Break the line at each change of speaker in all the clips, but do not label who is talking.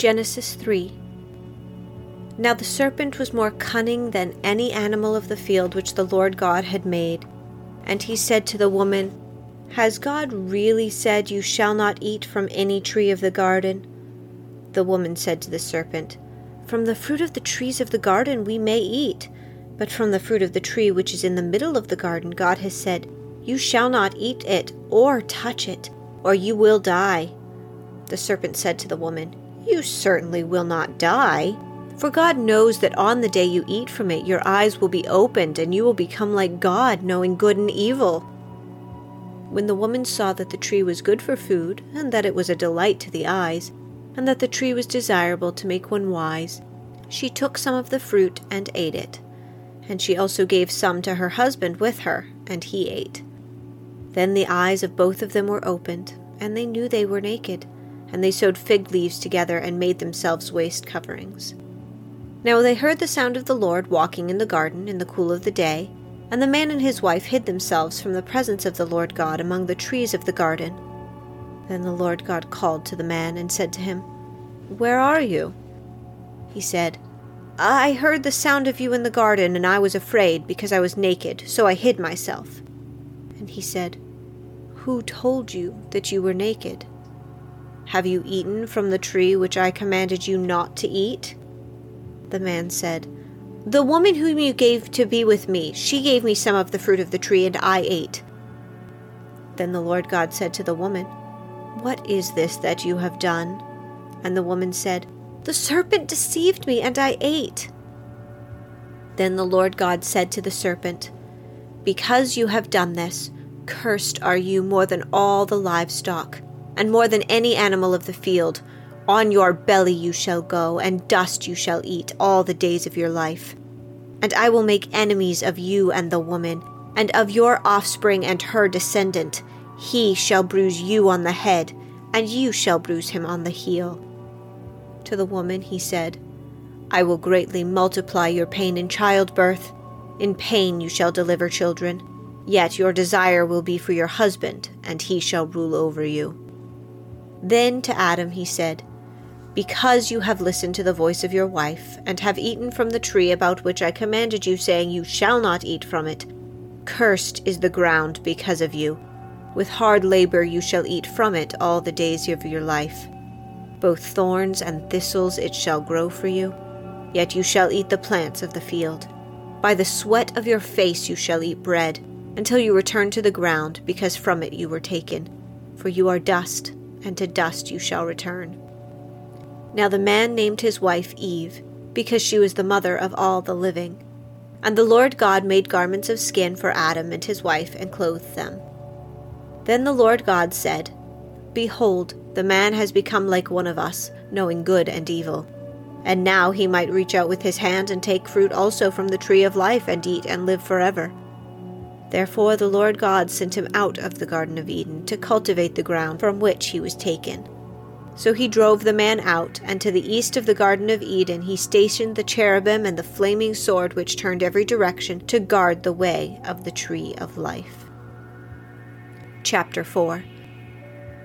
Genesis 3 Now the serpent was more cunning than any animal of the field which the Lord God had made. And he said to the woman, Has God really said, You shall not eat from any tree of the garden? The woman said to the serpent, From the fruit of the trees of the garden we may eat, but from the fruit of the tree which is in the middle of the garden God has said, You shall not eat it or touch it, or you will die. The serpent said to the woman, you certainly will not die. For God knows that on the day you eat from it, your eyes will be opened, and you will become like God, knowing good and evil. When the woman saw that the tree was good for food, and that it was a delight to the eyes, and that the tree was desirable to make one wise, she took some of the fruit and ate it. And she also gave some to her husband with her, and he ate. Then the eyes of both of them were opened, and they knew they were naked and they sewed fig leaves together and made themselves waist coverings. Now they heard the sound of the Lord walking in the garden in the cool of the day, and the man and his wife hid themselves from the presence of the Lord God among the trees of the garden. Then the Lord God called to the man and said to him, Where are you? He said, I heard the sound of you in the garden, and I was afraid because I was naked, so I hid myself. And he said, Who told you that you were naked? Have you eaten from the tree which I commanded you not to eat? The man said, The woman whom you gave to be with me, she gave me some of the fruit of the tree, and I ate. Then the Lord God said to the woman, What is this that you have done? And the woman said, The serpent deceived me, and I ate. Then the Lord God said to the serpent, Because you have done this, cursed are you more than all the livestock and more than any animal of the field. On your belly you shall go, and dust you shall eat all the days of your life. And I will make enemies of you and the woman, and of your offspring and her descendant. He shall bruise you on the head, and you shall bruise him on the heel. To the woman he said, I will greatly multiply your pain in childbirth. In pain you shall deliver children. Yet your desire will be for your husband, and he shall rule over you. Then to Adam he said, Because you have listened to the voice of your wife, and have eaten from the tree about which I commanded you, saying, You shall not eat from it, cursed is the ground because of you. With hard labor you shall eat from it all the days of your life. Both thorns and thistles it shall grow for you, yet you shall eat the plants of the field. By the sweat of your face you shall eat bread, until you return to the ground, because from it you were taken. For you are dust and to dust you shall return. Now the man named his wife Eve, because she was the mother of all the living. And the Lord God made garments of skin for Adam and his wife, and clothed them. Then the Lord God said, Behold, the man has become like one of us, knowing good and evil. And now he might reach out with his hand and take fruit also from the tree of life, and eat and live forever. Therefore the Lord God sent him out of the Garden of Eden to cultivate the ground from which he was taken. So he drove the man out, and to the east of the Garden of Eden he stationed the cherubim and the flaming sword which turned every direction to guard the way of the tree of life. Chapter 4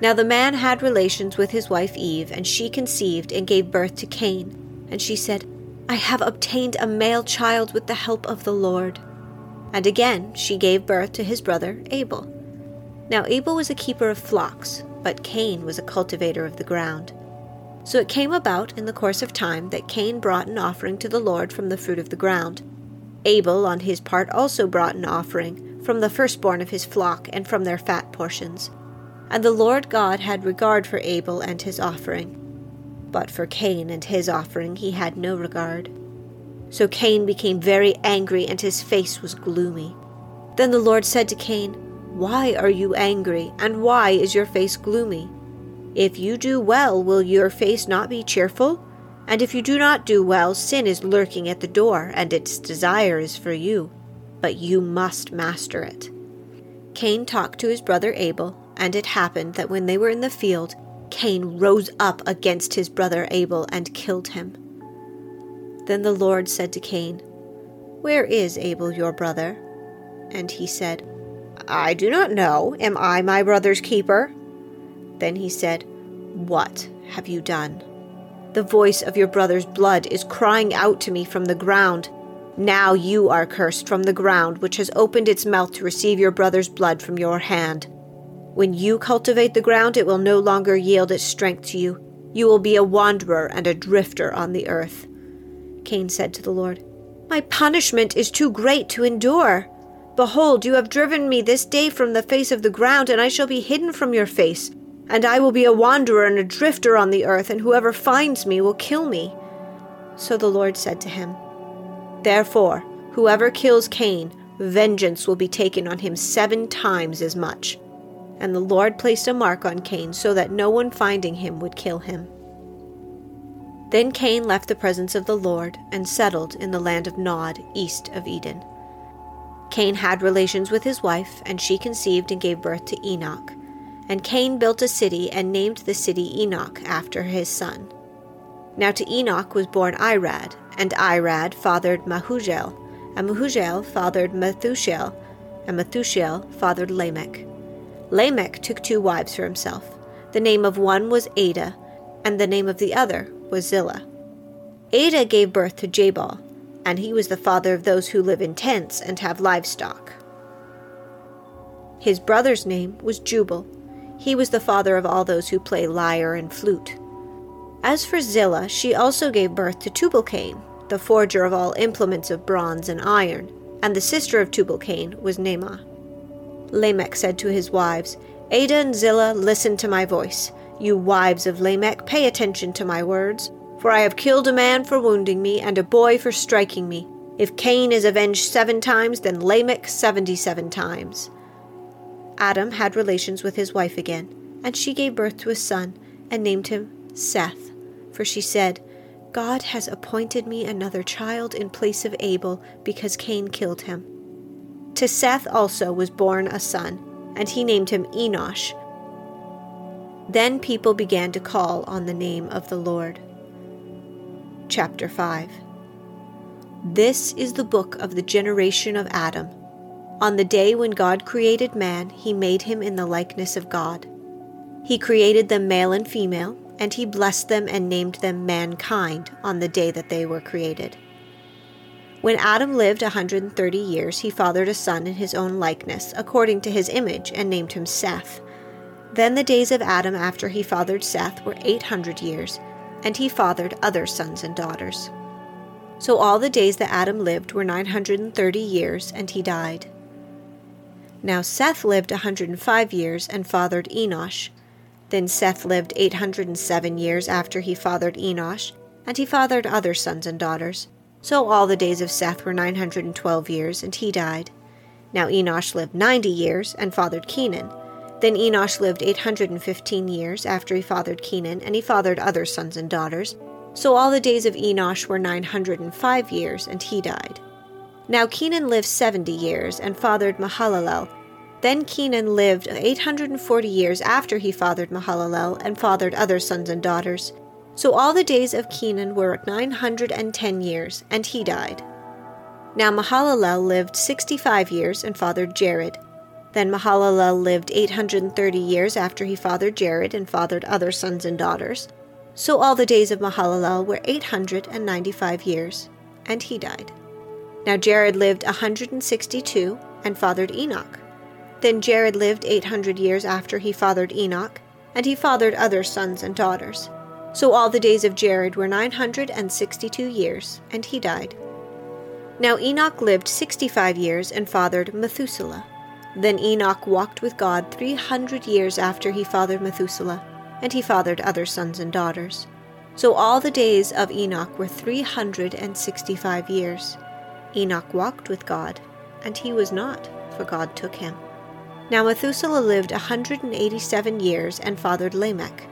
Now the man had relations with his wife Eve, and she conceived and gave birth to Cain. And she said, I have obtained a male child with the help of the Lord. And again she gave birth to his brother Abel. Now Abel was a keeper of flocks, but Cain was a cultivator of the ground. So it came about in the course of time that Cain brought an offering to the Lord from the fruit of the ground. Abel, on his part, also brought an offering from the firstborn of his flock and from their fat portions. And the Lord God had regard for Abel and his offering. But for Cain and his offering he had no regard. So Cain became very angry, and his face was gloomy. Then the Lord said to Cain, Why are you angry, and why is your face gloomy? If you do well, will your face not be cheerful? And if you do not do well, sin is lurking at the door, and its desire is for you, but you must master it. Cain talked to his brother Abel, and it happened that when they were in the field, Cain rose up against his brother Abel and killed him. Then the Lord said to Cain, Where is Abel your brother? And he said, I do not know. Am I my brother's keeper? Then he said, What have you done? The voice of your brother's blood is crying out to me from the ground. Now you are cursed from the ground, which has opened its mouth to receive your brother's blood from your hand. When you cultivate the ground, it will no longer yield its strength to you. You will be a wanderer and a drifter on the earth. Cain said to the Lord, My punishment is too great to endure. Behold, you have driven me this day from the face of the ground, and I shall be hidden from your face. And I will be a wanderer and a drifter on the earth, and whoever finds me will kill me. So the Lord said to him, Therefore, whoever kills Cain, vengeance will be taken on him seven times as much. And the Lord placed a mark on Cain so that no one finding him would kill him. Then Cain left the presence of the Lord and settled in the land of Nod, east of Eden. Cain had relations with his wife, and she conceived and gave birth to Enoch. And Cain built a city and named the city Enoch after his son. Now to Enoch was born Irad, and Irad fathered Mehujael, and Mehujael fathered Methushael, and Methushael fathered Lamech. Lamech took two wives for himself. The name of one was Adah, and the name of the other was Zillah. Adah gave birth to Jabal, and he was the father of those who live in tents and have livestock. His brother's name was Jubal. He was the father of all those who play lyre and flute. As for Zillah, she also gave birth to Tubal-Cain, the forger of all implements of bronze and iron, and the sister of Tubal-Cain was Naamah. Lamech said to his wives, Adah and Zillah, listen to my voice. You wives of Lamech, pay attention to my words. For I have killed a man for wounding me, and a boy for striking me. If Cain is avenged seven times, then Lamech seventy seven times. Adam had relations with his wife again, and she gave birth to a son, and named him Seth. For she said, God has appointed me another child in place of Abel, because Cain killed him. To Seth also was born a son, and he named him Enosh. Then people began to call on the name of the Lord chapter 5. This is the book of the generation of Adam. On the day when God created man, he made him in the likeness of God. He created them male and female, and he blessed them and named them mankind on the day that they were created. When Adam lived a 130 years, he fathered a son in his own likeness, according to his image, and named him Seth. Then the days of Adam after he fathered Seth were 800 years and he fathered other sons and daughters. So all the days that Adam lived were 930 years, and he died. Now Seth lived a 105 years and fathered Enosh. Then Seth lived 807 years after he fathered Enosh, and he fathered other sons and daughters. So all the days of Seth were 912 years, and he died. Now Enosh lived 90 years and fathered Kenan. Then Enosh lived 815 years after he fathered Kenan, and he fathered other sons and daughters. So all the days of Enosh were 905 years, and he died. Now Kenan lived 70 years and fathered Mahalalel. Then Kenan lived 840 years after he fathered Mahalalel and fathered other sons and daughters. So all the days of Kenan were 910 years, and he died. Now Mahalalel lived 65 years and fathered Jared. Then Mahalalel lived 830 years after he fathered Jared and fathered other sons and daughters. So all the days of Mahalalel were 895 years, and he died. Now Jared lived 162 and fathered Enoch. Then Jared lived 800 years after he fathered Enoch, and he fathered other sons and daughters. So all the days of Jared were 962 years, and he died. Now Enoch lived 65 years and fathered Methuselah. Then Enoch walked with God three hundred years after he fathered Methuselah, and he fathered other sons and daughters. So all the days of Enoch were three hundred and sixty five years. Enoch walked with God, and he was not, for God took him. Now Methuselah lived a hundred and eighty seven years and fathered Lamech.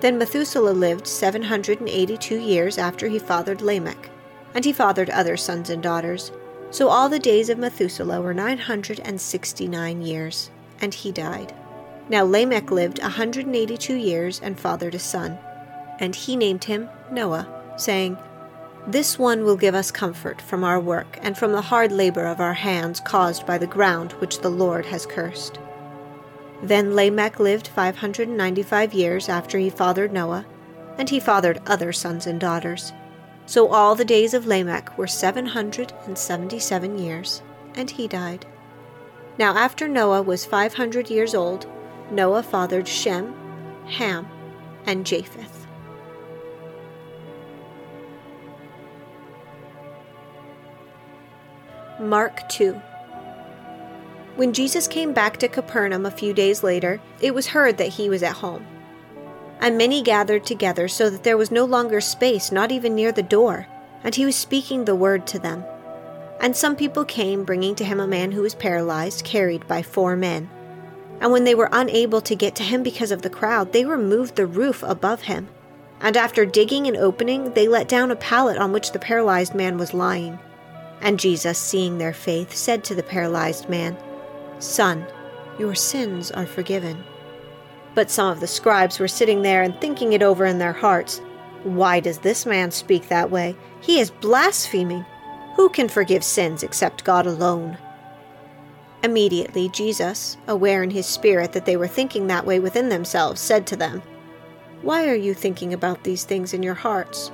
Then Methuselah lived seven hundred and eighty two years after he fathered Lamech, and he fathered other sons and daughters. So all the days of Methuselah were nine hundred and sixty nine years, and he died. Now Lamech lived a hundred and eighty two years and fathered a son, and he named him Noah, saying, This one will give us comfort from our work and from the hard labor of our hands caused by the ground which the Lord has cursed. Then Lamech lived five hundred and ninety five years after he fathered Noah, and he fathered other sons and daughters. So all the days of Lamech were seven hundred and seventy seven years, and he died. Now after Noah was five hundred years old, Noah fathered Shem, Ham, and Japheth. Mark 2 When Jesus came back to Capernaum a few days later, it was heard that he was at home. And many gathered together so that there was no longer space, not even near the door, and he was speaking the word to them. And some people came, bringing to him a man who was paralyzed, carried by four men. And when they were unable to get to him because of the crowd, they removed the roof above him. And after digging an opening, they let down a pallet on which the paralyzed man was lying. And Jesus, seeing their faith, said to the paralyzed man, Son, your sins are forgiven. But some of the scribes were sitting there and thinking it over in their hearts. Why does this man speak that way? He is blaspheming. Who can forgive sins except God alone? Immediately, Jesus, aware in his spirit that they were thinking that way within themselves, said to them, Why are you thinking about these things in your hearts?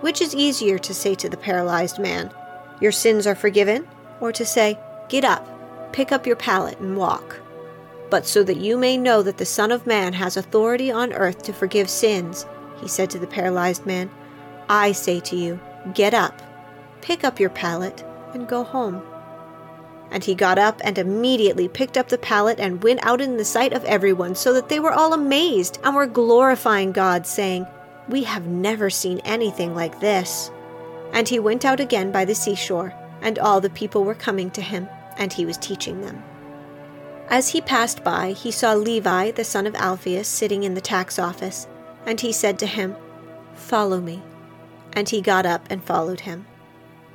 Which is easier to say to the paralyzed man, Your sins are forgiven, or to say, Get up, pick up your pallet, and walk? But so that you may know that the Son of Man has authority on earth to forgive sins, he said to the paralyzed man, I say to you, Get up, pick up your pallet, and go home. And he got up and immediately picked up the pallet and went out in the sight of everyone, so that they were all amazed and were glorifying God, saying, We have never seen anything like this. And he went out again by the seashore, and all the people were coming to him, and he was teaching them. As he passed by, he saw Levi, the son of Alphaeus, sitting in the tax office, and he said to him, Follow me. And he got up and followed him.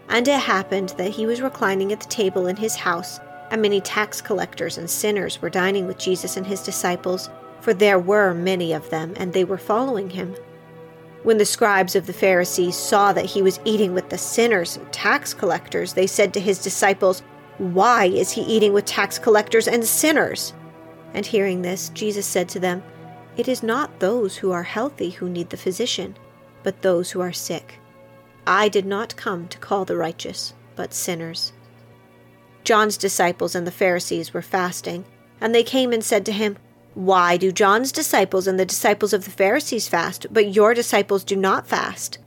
And it happened that he was reclining at the table in his house, and many tax collectors and sinners were dining with Jesus and his disciples, for there were many of them, and they were following him. When the scribes of the Pharisees saw that he was eating with the sinners and tax collectors, they said to his disciples, Why is he eating with tax collectors and sinners? And hearing this, Jesus said to them, It is not those who are healthy who need the physician, but those who are sick. I did not come to call the righteous, but sinners. John's disciples and the Pharisees were fasting, and they came and said to him, Why do John's disciples and the disciples of the Pharisees fast, but your disciples do not fast?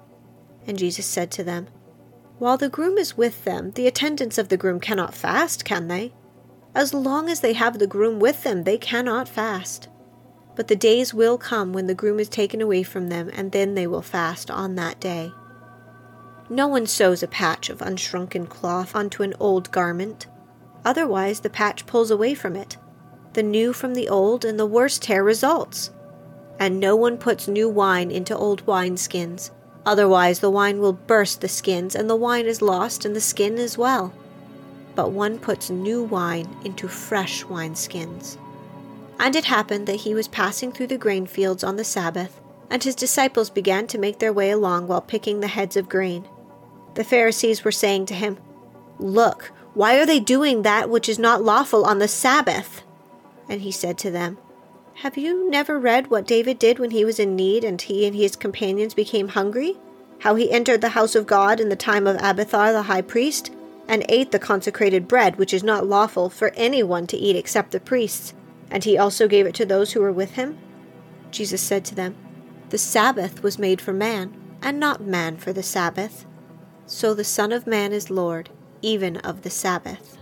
And Jesus said to them, While the groom is with them, the attendants of the groom cannot fast, can they? As long as they have the groom with them, they cannot fast. But the days will come when the groom is taken away from them, and then they will fast on that day. No one sews a patch of unshrunken cloth onto an old garment. Otherwise, the patch pulls away from it. The new from the old, and the worst tear results. And no one puts new wine into old wineskins. Otherwise, the wine will burst the skins, and the wine is lost, and the skin as well. But one puts new wine into fresh wineskins. And it happened that he was passing through the grain fields on the Sabbath, and his disciples began to make their way along while picking the heads of grain. The Pharisees were saying to him, Look, why are they doing that which is not lawful on the Sabbath? And he said to them, Have you never read what David did when he was in need and he and his companions became hungry? How he entered the house of God in the time of Abiathar the high priest, and ate the consecrated bread, which is not lawful for anyone to eat except the priests, and he also gave it to those who were with him? Jesus said to them, The Sabbath was made for man, and not man for the Sabbath. So the Son of Man is Lord, even of the Sabbath.